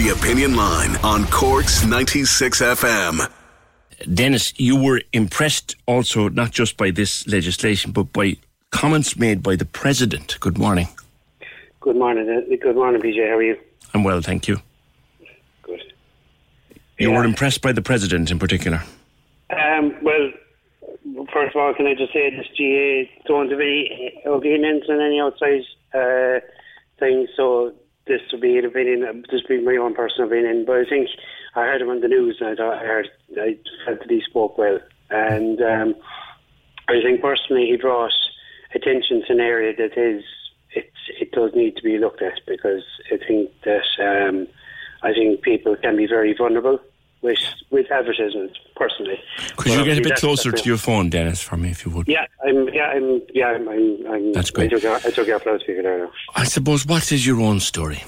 The Opinion Line on Cork's 96 FM. Dennis, you were impressed also not just by this legislation, but by comments made by the President. Good morning. Good morning. uh, Good morning, PJ. How are you? I'm well, thank you. Good. You Yeah. were impressed by the President in particular. Um, well, first of all, can I just say this GA don't have any opinions on any outside uh, things, so this would be an opinion, this would be my own personal opinion, but I think I heard him on the news and I thought I heard, I felt that he spoke well. And um, I think personally he brought attention to an area that is, it, it does need to be looked at because I think that um, I think people can be very vulnerable with with advertisements. Personally, Could you get a bit closer to your phone, Dennis, for me, if you would? Yeah, I'm. Yeah, I'm. Yeah, I'm. I'm, I'm That's great. I took, I took out loudspeaker there now. I suppose, what is your own story?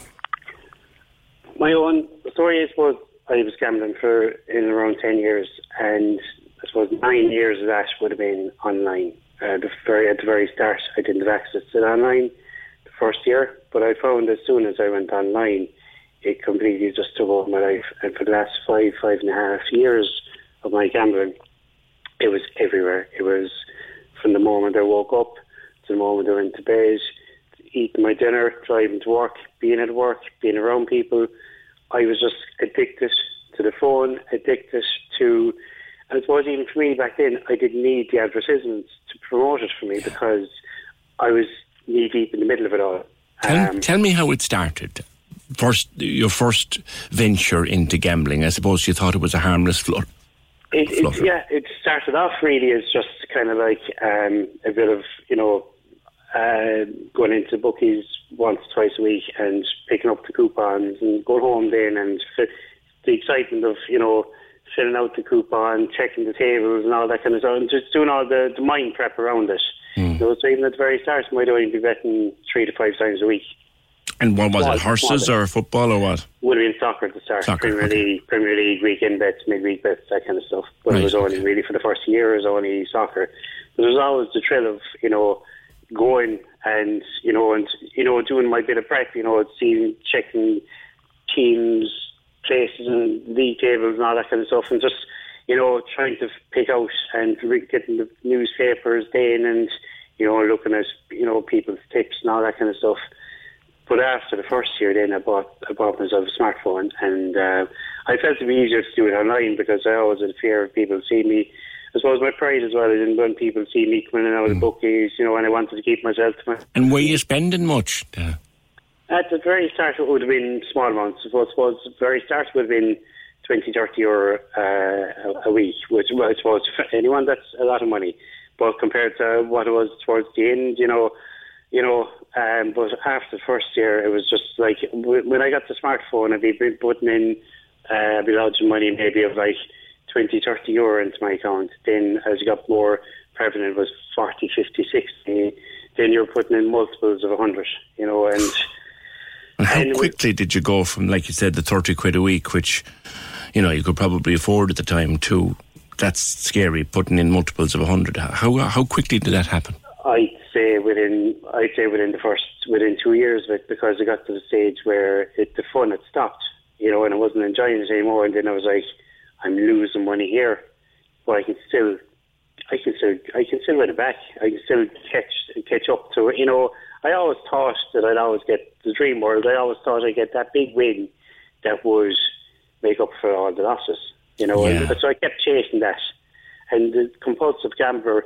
My own story, I suppose, I was gambling for in around ten years, and I suppose nine years of that would have been online. Uh, the very at the very start, I didn't have access to it online the first year, but I found as soon as I went online, it completely just took over my life. And for the last five, five and a half years of my gambling, it was everywhere. It was from the moment I woke up to the moment I went to bed, eating my dinner, driving to work, being at work, being around people. I was just addicted to the phone, addicted to, and I suppose even for me back then, I didn't need the advertisements to promote it for me because I was knee deep in the middle of it all. Tell, Um, tell me how it started. First, your first venture into gambling. I suppose you thought it was a harmless flutter. It, it, yeah, it started off really as just kind of like um, a bit of, you know, uh, going into bookies once, twice a week and picking up the coupons and going home then and fi- the excitement of, you know, filling out the coupon, checking the tables and all that kind of stuff and just doing all the, the mind prep around it. You know, so even at the very start, might only be betting three to five times a week. And what was it, horses or football or what? Would have been soccer at the start. Soccer, Premier okay. League, Premier League, weekend bets, midweek bets, that kind of stuff. But Right, it was only really for the first year, it was only soccer. But there was always the thrill of, you know, going and, you know, and, you know, doing my bit of prep, you know, seeing, checking teams, places and league tables and all that kind of stuff and just, you know, trying to pick out and re- getting the newspapers then and, you know, looking at, you know, people's tips and all that kind of stuff. But after the first year, then I bought I bought myself a smartphone, and uh, I felt it'd be easier to do it online because I always had a fear of people seeing me. I suppose my pride as well. I didn't want people see me coming in and out of the bookies, you know, and I wanted to keep myself to my. And were you spending much? Uh, At the very start, it would have been small amounts. I suppose, the very start would have been 20, 30 euro uh, a- a week, which well, I suppose for anyone that's a lot of money. But compared to what it was towards the end, you know, you know, um, but after the first year, it was just like when I got the smartphone, I'd be putting in uh, I'd be lodging money maybe of like 20, 30 euro into my account. Then as you got more prevalent, it was 40, 50, 60. Then you're putting in multiples of 100, you know, and and how And we- quickly did you go from, like you said, the 30 quid a week, which, you know, you could probably afford at the time, to that's scary, putting in multiples of 100. How, how quickly did that happen? I'd say within I'd say within the first within two years of it because I got to the stage where it, the fun had stopped, you know, and I wasn't enjoying it anymore. And then I was like, I'm losing money here, but I can still, I can still, I can still win it back. I can still catch catch up to it. You know, I always thought that I'd always get the dream world. I always thought I'd get that big win that would make up for all the losses. You know, Yeah. and so I kept chasing that. And the compulsive gambler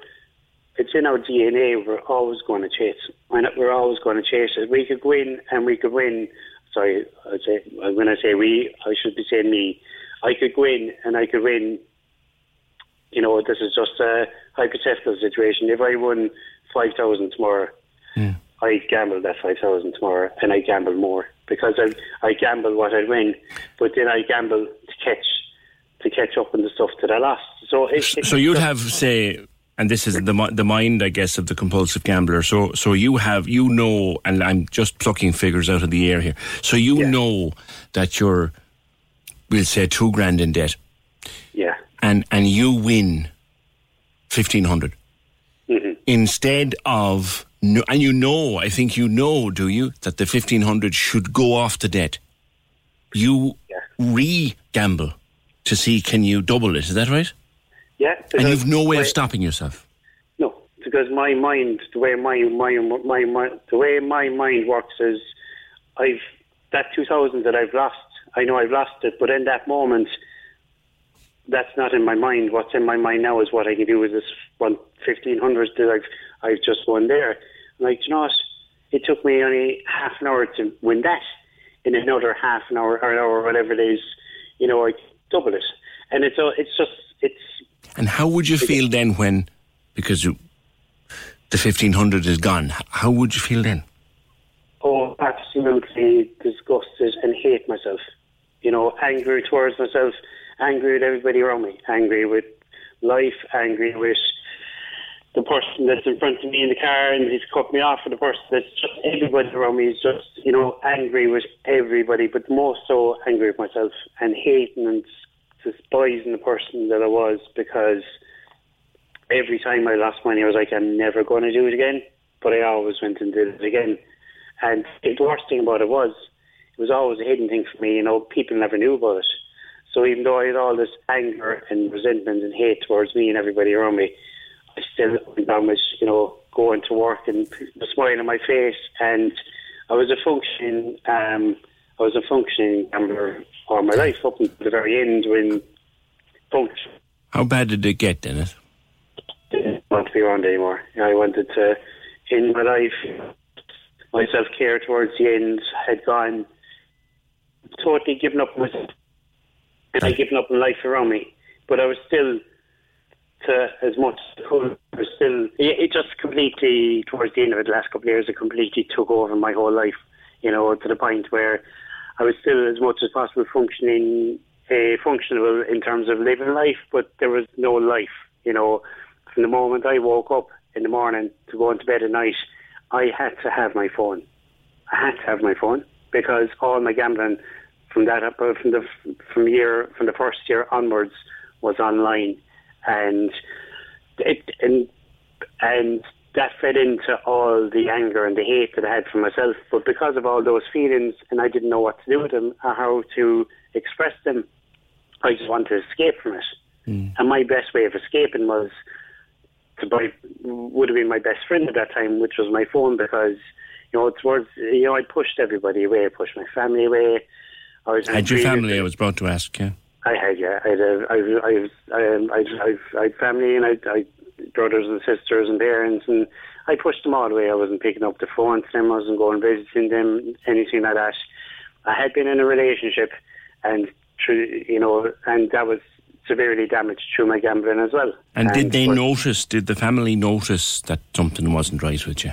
it's in our DNA. We're always going to chase. We're always going to chase it. We could win, and we could win. Sorry, I say when I say we, I should be saying me. I could win, and I could win. You know, this is just a hypothetical situation. If I won five thousand tomorrow, I gamble that five thousand tomorrow, and I gamble more because I I gamble what I'd win, but then I gamble to catch to catch up on the stuff that I lost. So it, it, so you'd have say and this is the the mind, I guess, of the compulsive gambler. So, so you have, you know, and I'm just plucking figures out of the air here. So you Yeah. know that you're, we'll say, two grand in debt, yeah, and and you win fifteen mm-hmm. instead of, and you know, I think you know, do you, that the fifteen hundred should go off the debt. You Yeah. re gamble to see can you double it. Is that right? Yeah. And you've no way of stopping yourself. No, because my mind, the way my my my, my the way my mind works is, I've that two thousand that I've lost. I know I've lost it, but in that moment, that's not in my mind. What's in my mind now is what I can do with this one fifteen hundred that I've I've just won there. Like you know what? It took me only half an hour to win that. In another half an hour or an hour, whatever it is, you know, I double it, and it's all- it's just it's And how would you feel then when, because you, the 1500 is gone, how would you feel then? Oh, absolutely disgusted and hate myself. You know, angry towards myself, angry with everybody around me, angry with life, angry with the person that's in front of me in the car and he's cut me off, or the person that's just everybody around me is just, you know, angry with everybody, but more so angry with myself and hating and despising the person that I was because every time I lost money, I was like, I'm never going to do it again. But I always went and did it again. And the worst thing about it was, it was always a hidden thing for me. You know, people never knew about it. So even though I had all this anger and resentment and hate towards me and everybody around me, I still with, you know, going to work and smile on my face. And I was a functioning, um, I was a functioning gambler all my life up until the very end when function How bad did it get, Dennis? didn't want to be around anymore. I wanted to end my life. My self care towards the end had gone totally given up on myself. And I'd given up on life around me. But I was still to as much as I could. I was still it, it just completely towards the end of it, the last couple of years it completely took over my whole life, you know, to the point where I was still as much as possible functioning uh, functional in terms of living life, but there was no life, you know. From the moment I woke up in the morning to go into bed at night, I had to have my phone. I had to have my phone because all my gambling from that up uh, from the from year from the first year onwards was online, and it and and that fed into all the anger and the hate that I had for myself. But because of all those feelings, and I didn't know what to do with them or how to express them, I just wanted to escape from it. And my best way of escaping was to buy would have been my best friend at that time, which was my phone, because you know towards you know I pushed everybody away, I pushed my family away. I was Had your family, I was about to ask, yeah. I had, yeah. I had, I, was- I, was, um, I, I, I had family and I, I brothers and sisters and parents, and I pushed them all away. I wasn't picking up the phone to them. I wasn't going visiting them, anything like that. I had been in a relationship, and through, you know, and that was severely damaged through my gambling as well. And did they notice, did the family notice that something wasn't right with you?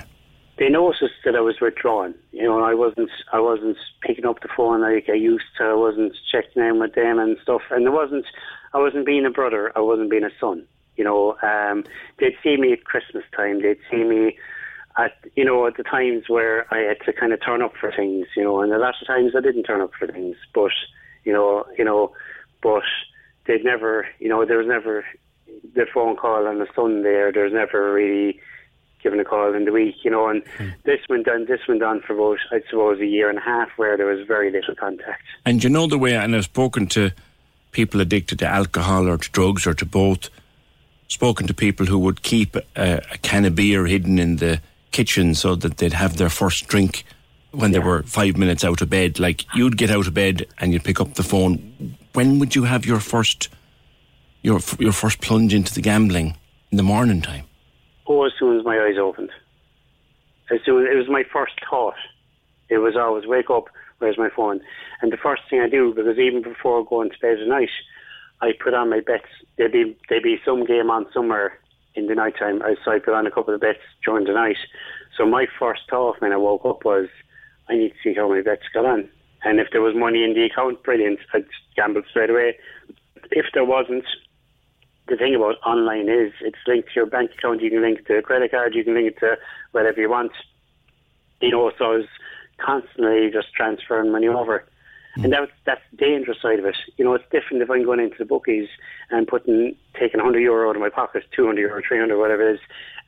They noticed that I was withdrawn. You know, I wasn't, I wasn't picking up the phone like I used to. I wasn't checking in with them and stuff. And it wasn't, I wasn't being a brother. I wasn't being a son. You know, um, they'd see me at Christmas time. They'd see me at, you know, at the times where I had to kind of turn up for things. You know, and a lot of times I didn't turn up for things. But, you know, you know, but they'd never, you know, there was never the phone call on a Sunday, or there was never really given a call in the week, you know, and this went on, this went on for about, I suppose, a year and a half where there was very little contact. And you know the way, and I've spoken to people addicted to alcohol or to drugs or to both, spoken to people who would keep a, a can of beer hidden in the kitchen so that they'd have their first drink when they were five minutes out of bed. Like you'd get out of bed and you'd pick up the phone. When would you have your first, your your first plunge into the gambling in the morning time? Oh, as soon as my eyes opened. As soon it was my first thought. It was always wake up, where's my phone? And the first thing I do, because even before going to bed at night, I put on my bets. There'd be there'd be some game on somewhere in the night time. So I put on a couple of bets during the night. So my first thought when I woke up was, I need to see how my bets got on. And if there was money in the account, brilliant. I'd gamble straight away. If there wasn't, the thing about online is it's linked to your bank account. You can link it to a credit card. You can link it to whatever you want. You know, so I was constantly just transferring money over. And that, that's the dangerous side of it. You know, it's different if I'm going into the bookies and putting, taking 100 euro out of my pocket, 200 euro, 300, whatever it is,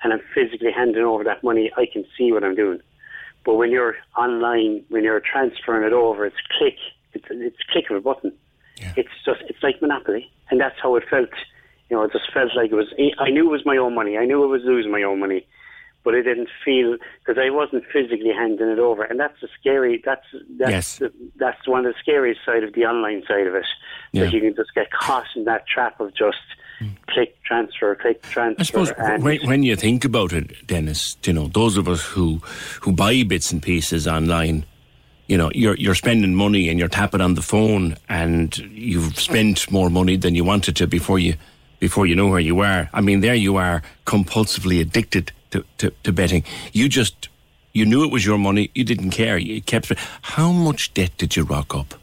and I'm physically handing over that money, I can see what I'm doing. But when you're online, when you're transferring it over, it's click. It's, it's click of a button. Yeah. It's just, it's like Monopoly. And that's how it felt. You know, it just felt like it was, I knew it was my own money. I knew I was losing my own money but it didn't feel because I wasn't physically handing it over, and that's the scary. That's that's Yes. the, that's one of the scariest side of the online side of it. Yeah. That you can just get caught in that trap of just click transfer, click transfer. I suppose when, when you think about it, Dennis, you know, those of us who who buy bits and pieces online, you know, you're you're spending money and you're tapping on the phone and you've spent more money than you wanted to before you before you know where you are. I mean, there you are compulsively addicted to, to, to betting. You just you knew it was your money, you didn't care. You kept it. how much debt did you rock up?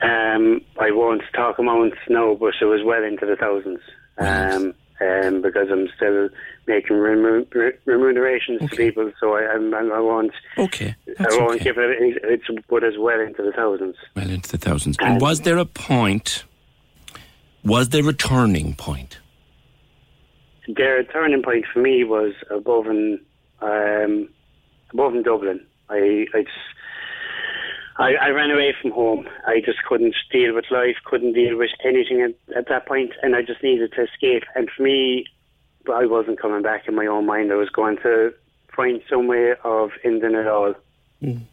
Um, I won't talk amounts now, but it was well into the thousands. Um, um, because I'm still making remu- re- remunerations to people, so I, I'm, I won't. Okay. I won't okay. give it. It's but it's well into the thousands. Well into the thousands. And was there a point? Was there a turning point? The turning point for me was above in um, above in Dublin. I I just I, I ran away from home. I just couldn't deal with life, couldn't deal with anything at, at that point, and I just needed to escape. And for me, I wasn't coming back in my own mind. I was going to find some way of ending it all,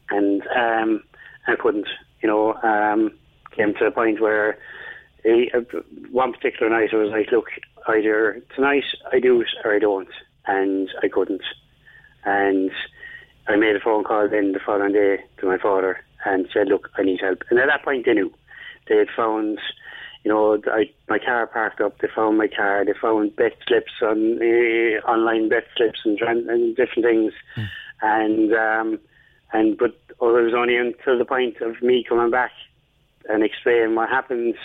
and um, I couldn't. You know, um, came to a point where uh, one particular night I was like, look, either tonight I do it or I don't, and I couldn't. And I made a phone call then the following day to my father and said, look, I need help. And at that point they knew. They had found, you know, I, my car parked up, they found my car, they found bet slips on, uh, online bet slips and, and different things. And, um, and, but oh, it was only until the point of me coming back and explaining what happened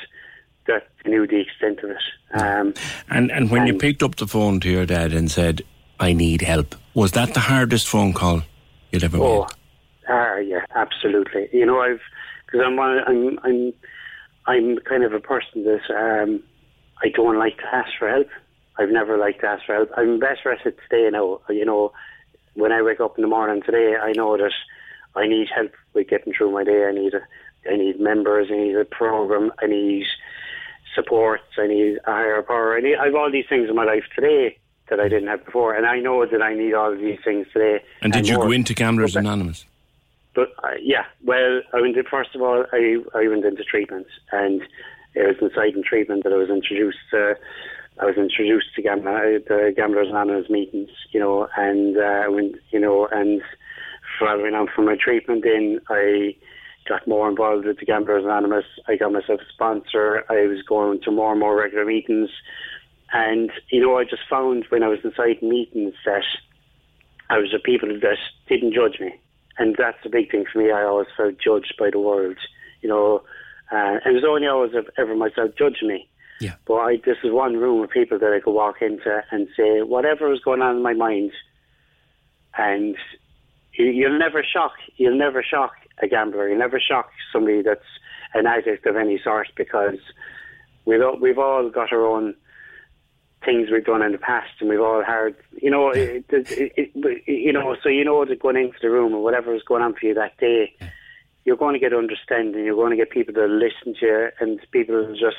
that knew the extent of it. Um, And and when you picked up the phone to your dad and said, "I need help," was that the hardest phone call you'd ever Oh, made? ah, yeah, absolutely. You know, I've because I'm I'm I'm I'm kind of a person that um, I don't like to ask for help. I've never liked to ask for help. I'm better at it today now. You know, when I wake up in the morning today, I know that I need help with getting through my day. I need a, I need members. I need a program. I need support. I need a higher power. I need. I have all these things in my life today that I didn't have before, and I know that I need all of these things today. And did you more. go into Gamblers Okay. Anonymous? But uh, yeah, well, I went. In, first of all, I I went into treatment, and it was inside in treatment that I was introduced. Uh, I was introduced to Gam- uh, the Gamblers Anonymous meetings, you know, and uh, when you know, and following on from my treatment, then I got more involved with the Gamblers Anonymous. I got myself a sponsor. I was going to more and more regular meetings, and you know, I just found when I was inside meetings that I was with people that didn't judge me and that's the big thing for me. I always felt judged by the world, you know, uh, and it was only always ever myself judging me. Yeah. But I, this is one room of people that I could walk into and say whatever was going on in my mind, and you, you'll never shock, you'll never shock a gambler, you'll never shock somebody that's an addict of any sort because we've all, we've all got our own things we've done in the past, and we've all had, you know, it, it, it- you know, so you know that going into the room or whatever is going on for you that day, you're going to get understanding. You're going to get people to listen to you, and people just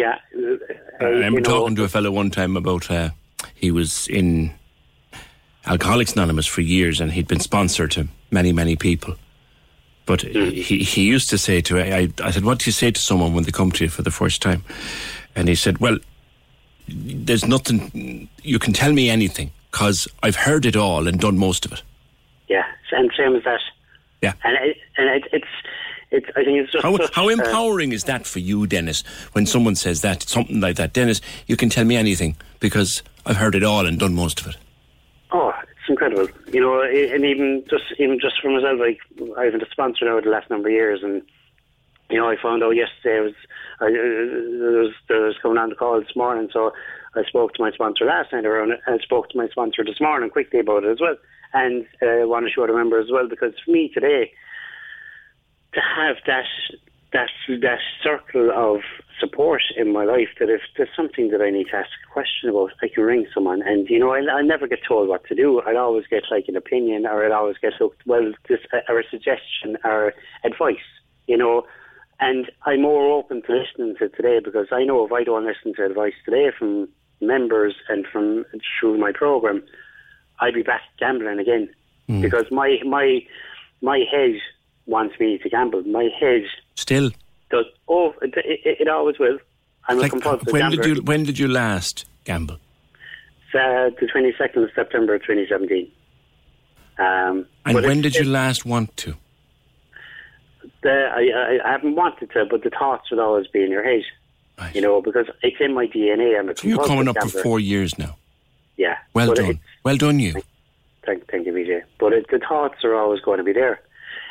yeah. I remember talking to a fellow one time about uh, he was in Alcoholics Anonymous for years and he'd been sponsored to many, many people. But mm. he, he used to say to I, I said, What do you say to someone when they come to you for the first time? And he said, Well, there's nothing, you can tell me anything because I've heard it all and done most of it. Yeah, and same as that. Yeah. And, it, and it, it's, it's, I think it's just how, how empowering uh, is that for you, Dennis? When someone says that, something like that, Dennis, you can tell me anything because I've heard it all and done most of it. Oh, it's incredible. You know, and even just even just for myself, like I've been a sponsor now the last number of years, and you know, I found out yesterday I was I, uh, there was there was coming on the call this morning, so I spoke to my sponsor last night around it, and I spoke to my sponsor this morning quickly about it as well, and uh, want to show the member as well because for me today to have that that that circle of support in my life that if there's something that I need to ask a question about, I can ring someone. And you know, I, I never get told what to do. I'd always get like an opinion, or I'd always get looked well, this or a suggestion or advice. You know, and I'm more open to listening to today because I know if I don't listen to advice today from members and from through my program, I'd be back gambling again mm. because my my my head wants me to gamble. My head still does. Oh, it, it, it always will. I'm like, a compulsive when gambler. did you when did you last gamble? Uh, the 22nd of September 2017. Um, and when did you last want to? The, I, I, haven't wanted to, but the thoughts would always be in your head. Right. You know, because it's in my DNA. I'm a so you're coming up gambler. for four years now. Yeah. Well done. Well done, you. Thank, thank you, PJ. But it, the thoughts are always going to be there.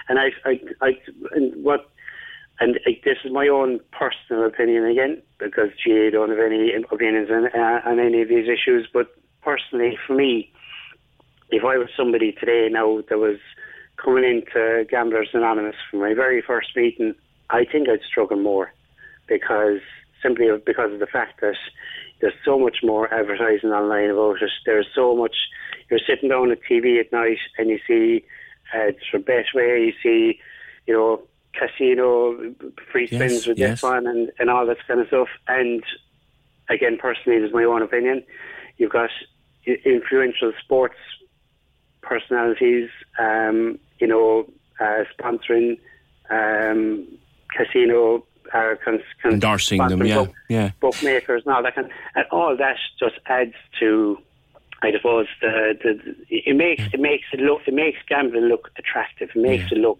And I, I, I, and what, and I, this is my own personal opinion again, because GA don't have any opinions on, uh, on any of these issues. But personally, for me, if I was somebody today now that was coming into Gamblers Anonymous for my very first meeting, I think I'd struggle more because simply because of the fact that there's so much more advertising online about it. There's so much. You're sitting down at TV at night and you see uh, best way you see, you know, casino free spins yes, with yes. this one and, and all that kind of stuff. And again, personally, this is my own opinion. You've got influential sports personalities, um, you know, uh, sponsoring um, casino, uh, cons- cons- endorsing them, yeah, book, yeah, bookmakers and all that kind, of, and all that just adds to I suppose the, the it makes it makes it look it makes gambling look attractive. It makes yeah. it look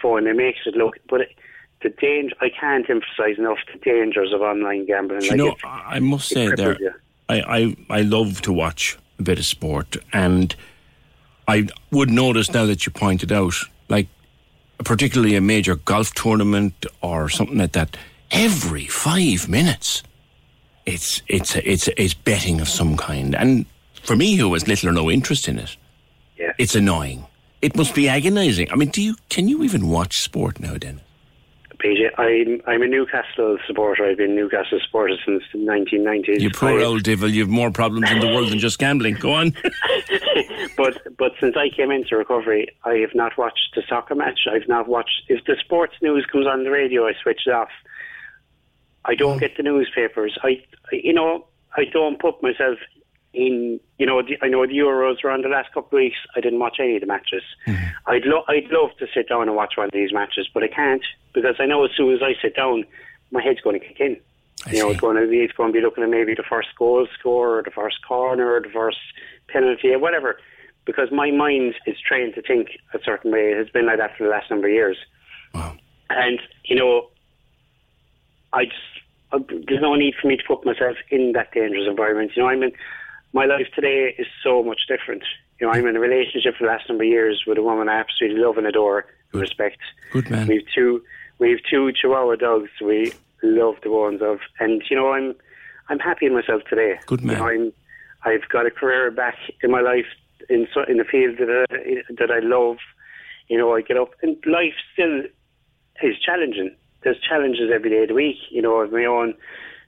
fun. It makes it look, but it, the danger I can't emphasise enough the dangers of online gambling. You know, I must say there, I, I I love to watch a bit of sport, and I would notice now that you pointed out, like particularly a major golf tournament or something like that, every five minutes. It's it's it's it's betting of some kind, and for me, who has little or no interest in it, yeah. it's annoying. It must be agonising. I mean, do you can you even watch sport now, Dennis? PJ, I'm I'm a Newcastle supporter. I've been Newcastle supporter since the 1990s. You poor I, old devil. You've more problems in the world than just gambling. Go on. but but since I came into recovery, I have not watched the soccer match. I've not watched. If the sports news comes on the radio, I switch it off. I don't oh. get the newspapers. I you know I don't put myself in you know the, I know the Euros were on the last couple of weeks. I didn't watch any of the matches. Mm-hmm. I'd lo- I'd love to sit down and watch one of these matches, but I can't because I know as soon as I sit down, my head's going to kick in. I you know, it's going to be it's going to be looking at maybe the first goal score, or the first corner, or the first penalty, or whatever. Because my mind is trained to think a certain way. It has been like that for the last number of years. Wow. And you know, I just there's no need for me to put myself in that dangerous environment. You know, I'm in my life today is so much different. You know, I'm in a relationship for the last number of years with a woman I absolutely love and adore and respect. Good man. We've two we've two Chihuahua dogs we love the ones of and you know, I'm I'm happy in myself today. Good man. You know, I'm I've got a career back in my life in in the field that I, that I love. You know, I get up and life still is challenging. There's challenges every day of the week. You know, have my own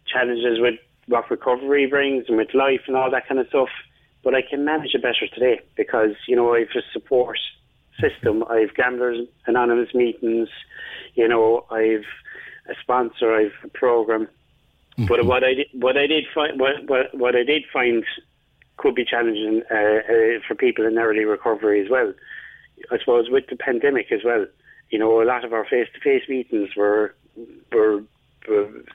challenges with what recovery brings and with life and all that kind of stuff. But I can manage it better today because, you know, I've a support system. I've Gamblers Anonymous meetings, you know, I've a sponsor, I've a program. Mm-hmm. But what I did, what I did find, what, what, what I did find could be challenging uh, uh, for people in early recovery as well. I suppose with the pandemic as well, you know, a lot of our face-to-face meetings were were, were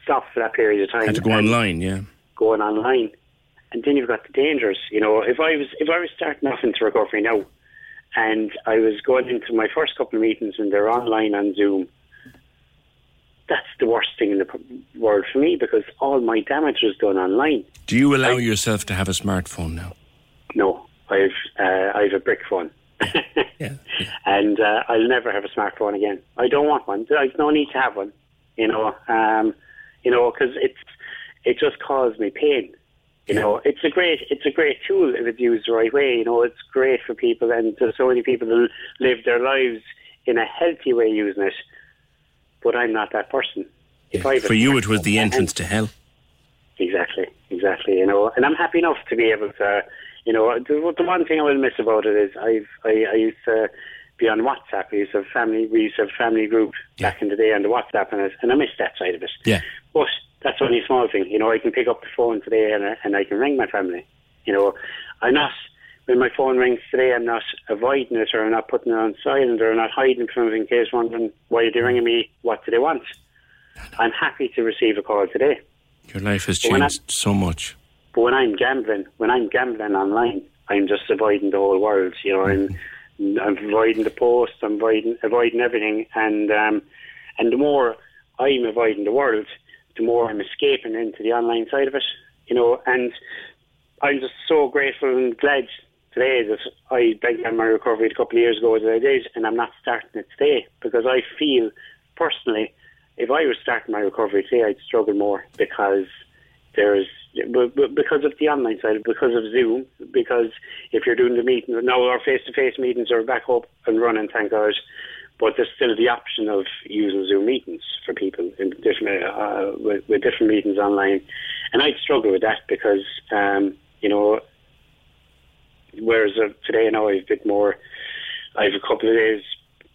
stopped for that period of time. Had to go online, yeah. Going online, and then you've got the dangers. You know, if I was if I was starting off into recovery now, and I was going into my first couple of meetings and they're online on Zoom, that's the worst thing in the world for me because all my damage was done online. Do you allow I, yourself to have a smartphone now? No, I've uh, I've a brick phone. yeah, yeah. And uh, I'll never have a smartphone again. I don't want one. I've no need to have one. You know, um, you know, because it's it just caused me pain. You yeah. know, it's a great it's a great tool if it's used the right way. You know, it's great for people, and there's so many people that live their lives in a healthy way using it but I'm not that person. If yeah. For you, it was the entrance to hell. Exactly, exactly. You know, and I'm happy enough to be able to, you know, the, the one thing I will miss about it is I've I, I used to be on WhatsApp. We used to have family. We used to have family group yeah. back in the day on the WhatsApp, and I, and I miss that side of it. Yeah. But that's only a small thing. You know, I can pick up the phone today and and I can ring my family. You know, I'm not when my phone rings today, I'm not avoiding it or I'm not putting it on silent or I'm not hiding from it in case wondering why are they ringing me, what do they want? I'm happy to receive a call today. Your life has changed so much. But when I'm gambling, when I'm gambling online, I'm just avoiding the whole world. You know, mm-hmm. I'm, I'm avoiding the posts, I'm avoiding avoiding everything, and um, and the more I'm avoiding the world, the more I'm escaping into the online side of it. You know, and I'm just so grateful and glad today that I began my recovery a couple of years ago as I did, and I'm not starting it today because I feel personally, if I was starting my recovery today, I'd struggle more because there's because of the online side, because of Zoom, because if you're doing the meetings now, our face-to-face meetings are back up and running, thank God. But there's still the option of using Zoom meetings for people in different, uh, with, with different meetings online, and I'd struggle with that because um, you know whereas uh, today now I've a bit more, I have a couple of days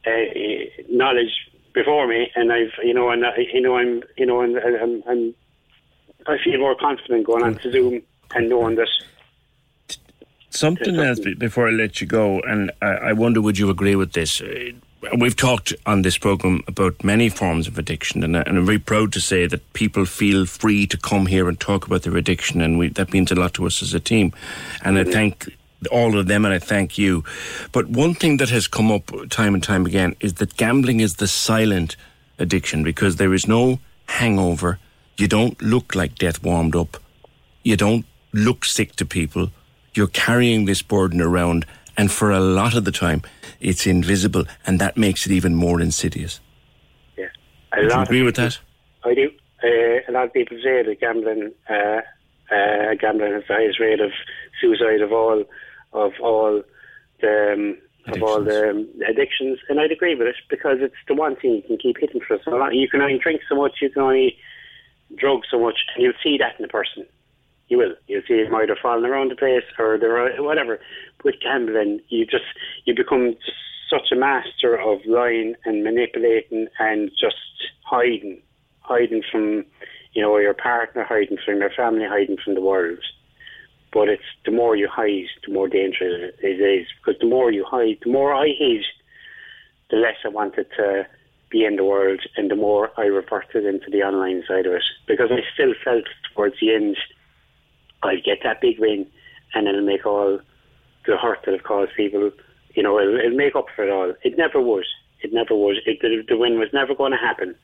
uh, knowledge before me, and I've you know, and you know, I'm you know, and I'm, I'm I feel more confident going on to Zoom and knowing that. Something else before I let you go, and I, I wonder would you agree with this? Uh, we've talked on this program about many forms of addiction, and, and, I'm very proud to say that people feel free to come here and talk about their addiction, and we, that means a lot to us as a team. And mm-hmm. I thank all of them, and I thank you. But one thing that has come up time and time again is that gambling is the silent addiction because there is no hangover. You don't look like death warmed up. You don't look sick to people. You're carrying this burden around, and for a lot of the time, it's invisible, and that makes it even more insidious. Yeah, a Would you agree with that? I do. Uh, a lot of people say that gambling, uh, uh, gambling has the highest rate of suicide of all of all the um, of all the um, addictions, and I'd agree with it because it's the one thing you can keep hitting for so long. You can only drink so much, you can only drug so much, and you'll see that in a person. You will. You'll see them either falling around the place or they're uh, whatever. With gambling, you just you become just such a master of lying and manipulating and just hiding, hiding from you know your partner, hiding from your family, hiding from the world. But it's the more you hide, the more dangerous it is. Because the more you hide, the more I hid, the less I wanted to be in the world, and the more I reverted into the online side of it. Because I still felt towards the end, I'll get that big win, and it'll make all the hurt that I've caused people. You know, it'll, it'll make up for it all. It never would. It never would. It, the, the win was never going to happen.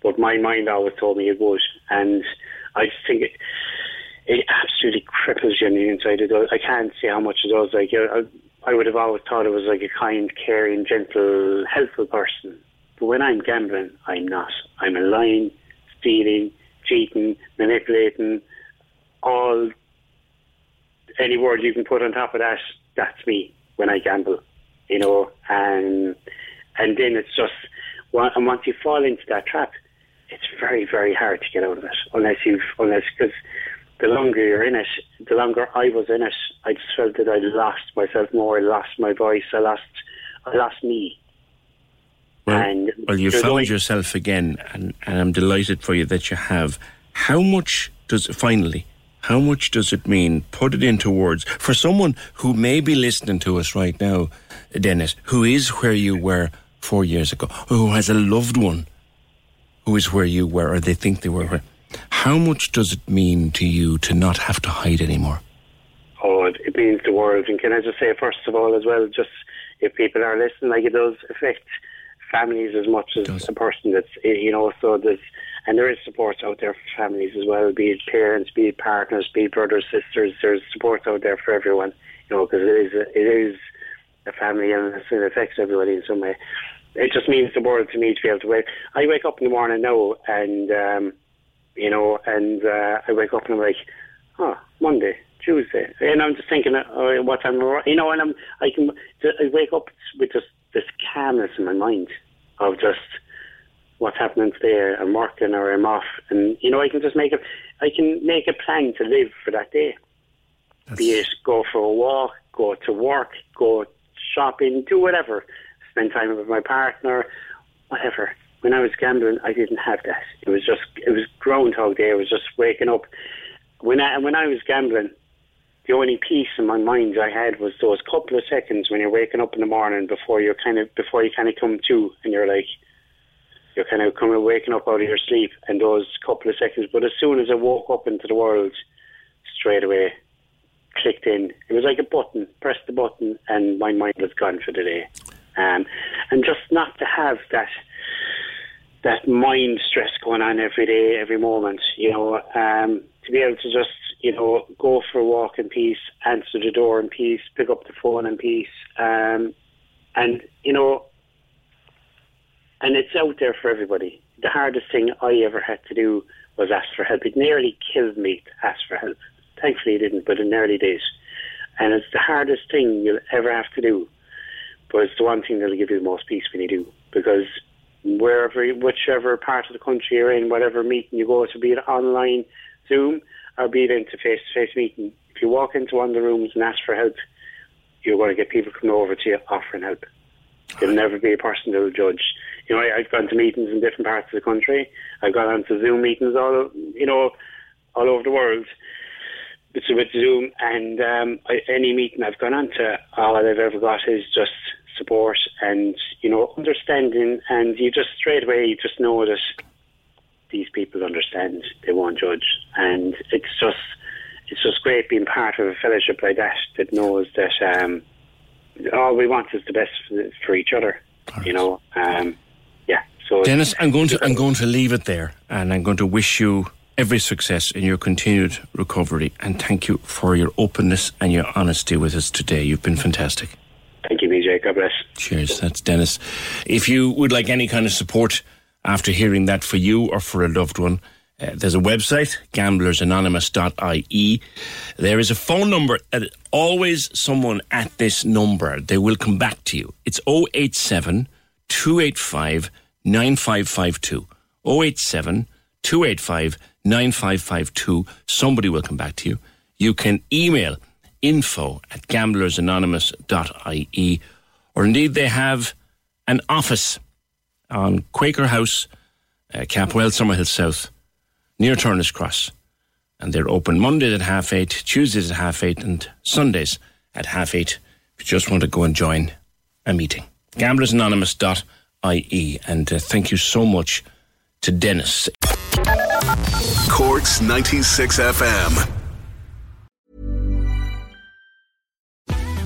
But my mind always told me it would, and I just think it it absolutely cripples you on the inside. It does. I can't say how much it does. Like I, I would have always thought it was like a kind, caring, gentle, helpful person. But when I'm gambling, I'm not. I'm lying, stealing, cheating, manipulating, all any word you can put on top of that. That's me when I gamble, you know. And and then it's just and once you fall into that trap, it's very very hard to get out of it unless you've unless because the longer you're in it, the longer I was in it, I just felt that I lost myself more. I lost my voice. I lost, I lost me. Well, and well you found yourself again, and, and I'm delighted for you that you have. How much does finally? How much does it mean? Put it into words for someone who may be listening to us right now, Dennis, who is where you were four years ago, who has a loved one who is where you were, or they think they were. Where. How much does it mean to you to not have to hide anymore? Oh, it means the world. And can I just say, first of all, as well, just if people are listening, like it does affect families as much as a person that's, you know, so there's, and there is support out there for families as well, be it parents, be it partners, be it brothers, sisters. There's support out there for everyone, you know, because it is, a, it is a family illness and it affects everybody in some way. It just means the world to me to be able to wake. I wake up in the morning now and, um, you know, and uh, I wake up and I'm like, oh, Monday, Tuesday, and I'm just thinking, uh, what time, you know, and I'm, I can, I wake up with just this calmness in my mind of just what's happening today. I'm working or I'm off, and you know, I can just make a, I can make a plan to live for that day. That's... Be it go for a walk, go to work, go shopping, do whatever, spend time with my partner, whatever. When I was gambling, I didn't have that. It was just, it was Groundhog Day. I was just waking up. When I when I was gambling, the only peace in my mind I had was those couple of seconds when you're waking up in the morning before you're kind of before you kind of come to, and you're like, you're kind of coming waking up out of your sleep, and those couple of seconds. But as soon as I woke up into the world, straight away clicked in. It was like a button, pressed the button, and my mind was gone for the day. Um, and just not to have that that mind stress going on every day, every moment, you know, um, to be able to just you know, go for a walk in peace, answer the door in peace, pick up the phone in peace, um, and you know, and it's out there for everybody. The hardest thing I ever had to do was ask for help. It nearly killed me to ask for help. Thankfully, it didn't, but it nearly did. And it's the hardest thing you'll ever have to do, but it's the one thing that'll give you the most peace when you do, because wherever, whichever part of the country you're in, whatever meeting you go to, be it online, Zoom, or be it into face-to-face meeting. If you walk into one of the rooms and ask for help, you're going to get people coming over to you offering help. There'll never be a person that will judge. You know, I, I've gone to meetings in different parts of the country. I've gone on to Zoom meetings all, you know, all over the world. It's with Zoom, and um, I, any meeting I've gone on to, all I've ever got is just support and you know understanding, and you just straight away you just know that these people understand. They won't judge, and it's just it's just great being part of a fellowship like that that knows that um, all we want is the best for, each other. Right. You know, um, yeah. So Dennis, I'm going to I'm going to leave it there, and I'm going to wish you every success in your continued recovery, and thank you for your openness and your honesty with us today. You've been fantastic. Thank you, PJ. God bless. Cheers. That's Dennis. If you would like any kind of support after hearing that for you or for a loved one. Uh, there's a website, gamblersanonymous.ie. There is a phone number that always someone at this number, they will come back to you. It's 087 285 9552. 087 285 9552. Somebody will come back to you. You can email info at gamblersanonymous.ie or indeed they have an office on Quaker House, uh, Capwell, Summerhill South, near Turner's Cross. And they're open Mondays at half eight, Tuesdays at half eight, and Sundays at half eight if you just want to go and join a meeting. GamblersAnonymous.ie. And uh, thank you so much to Dennis. Corks 96 FM.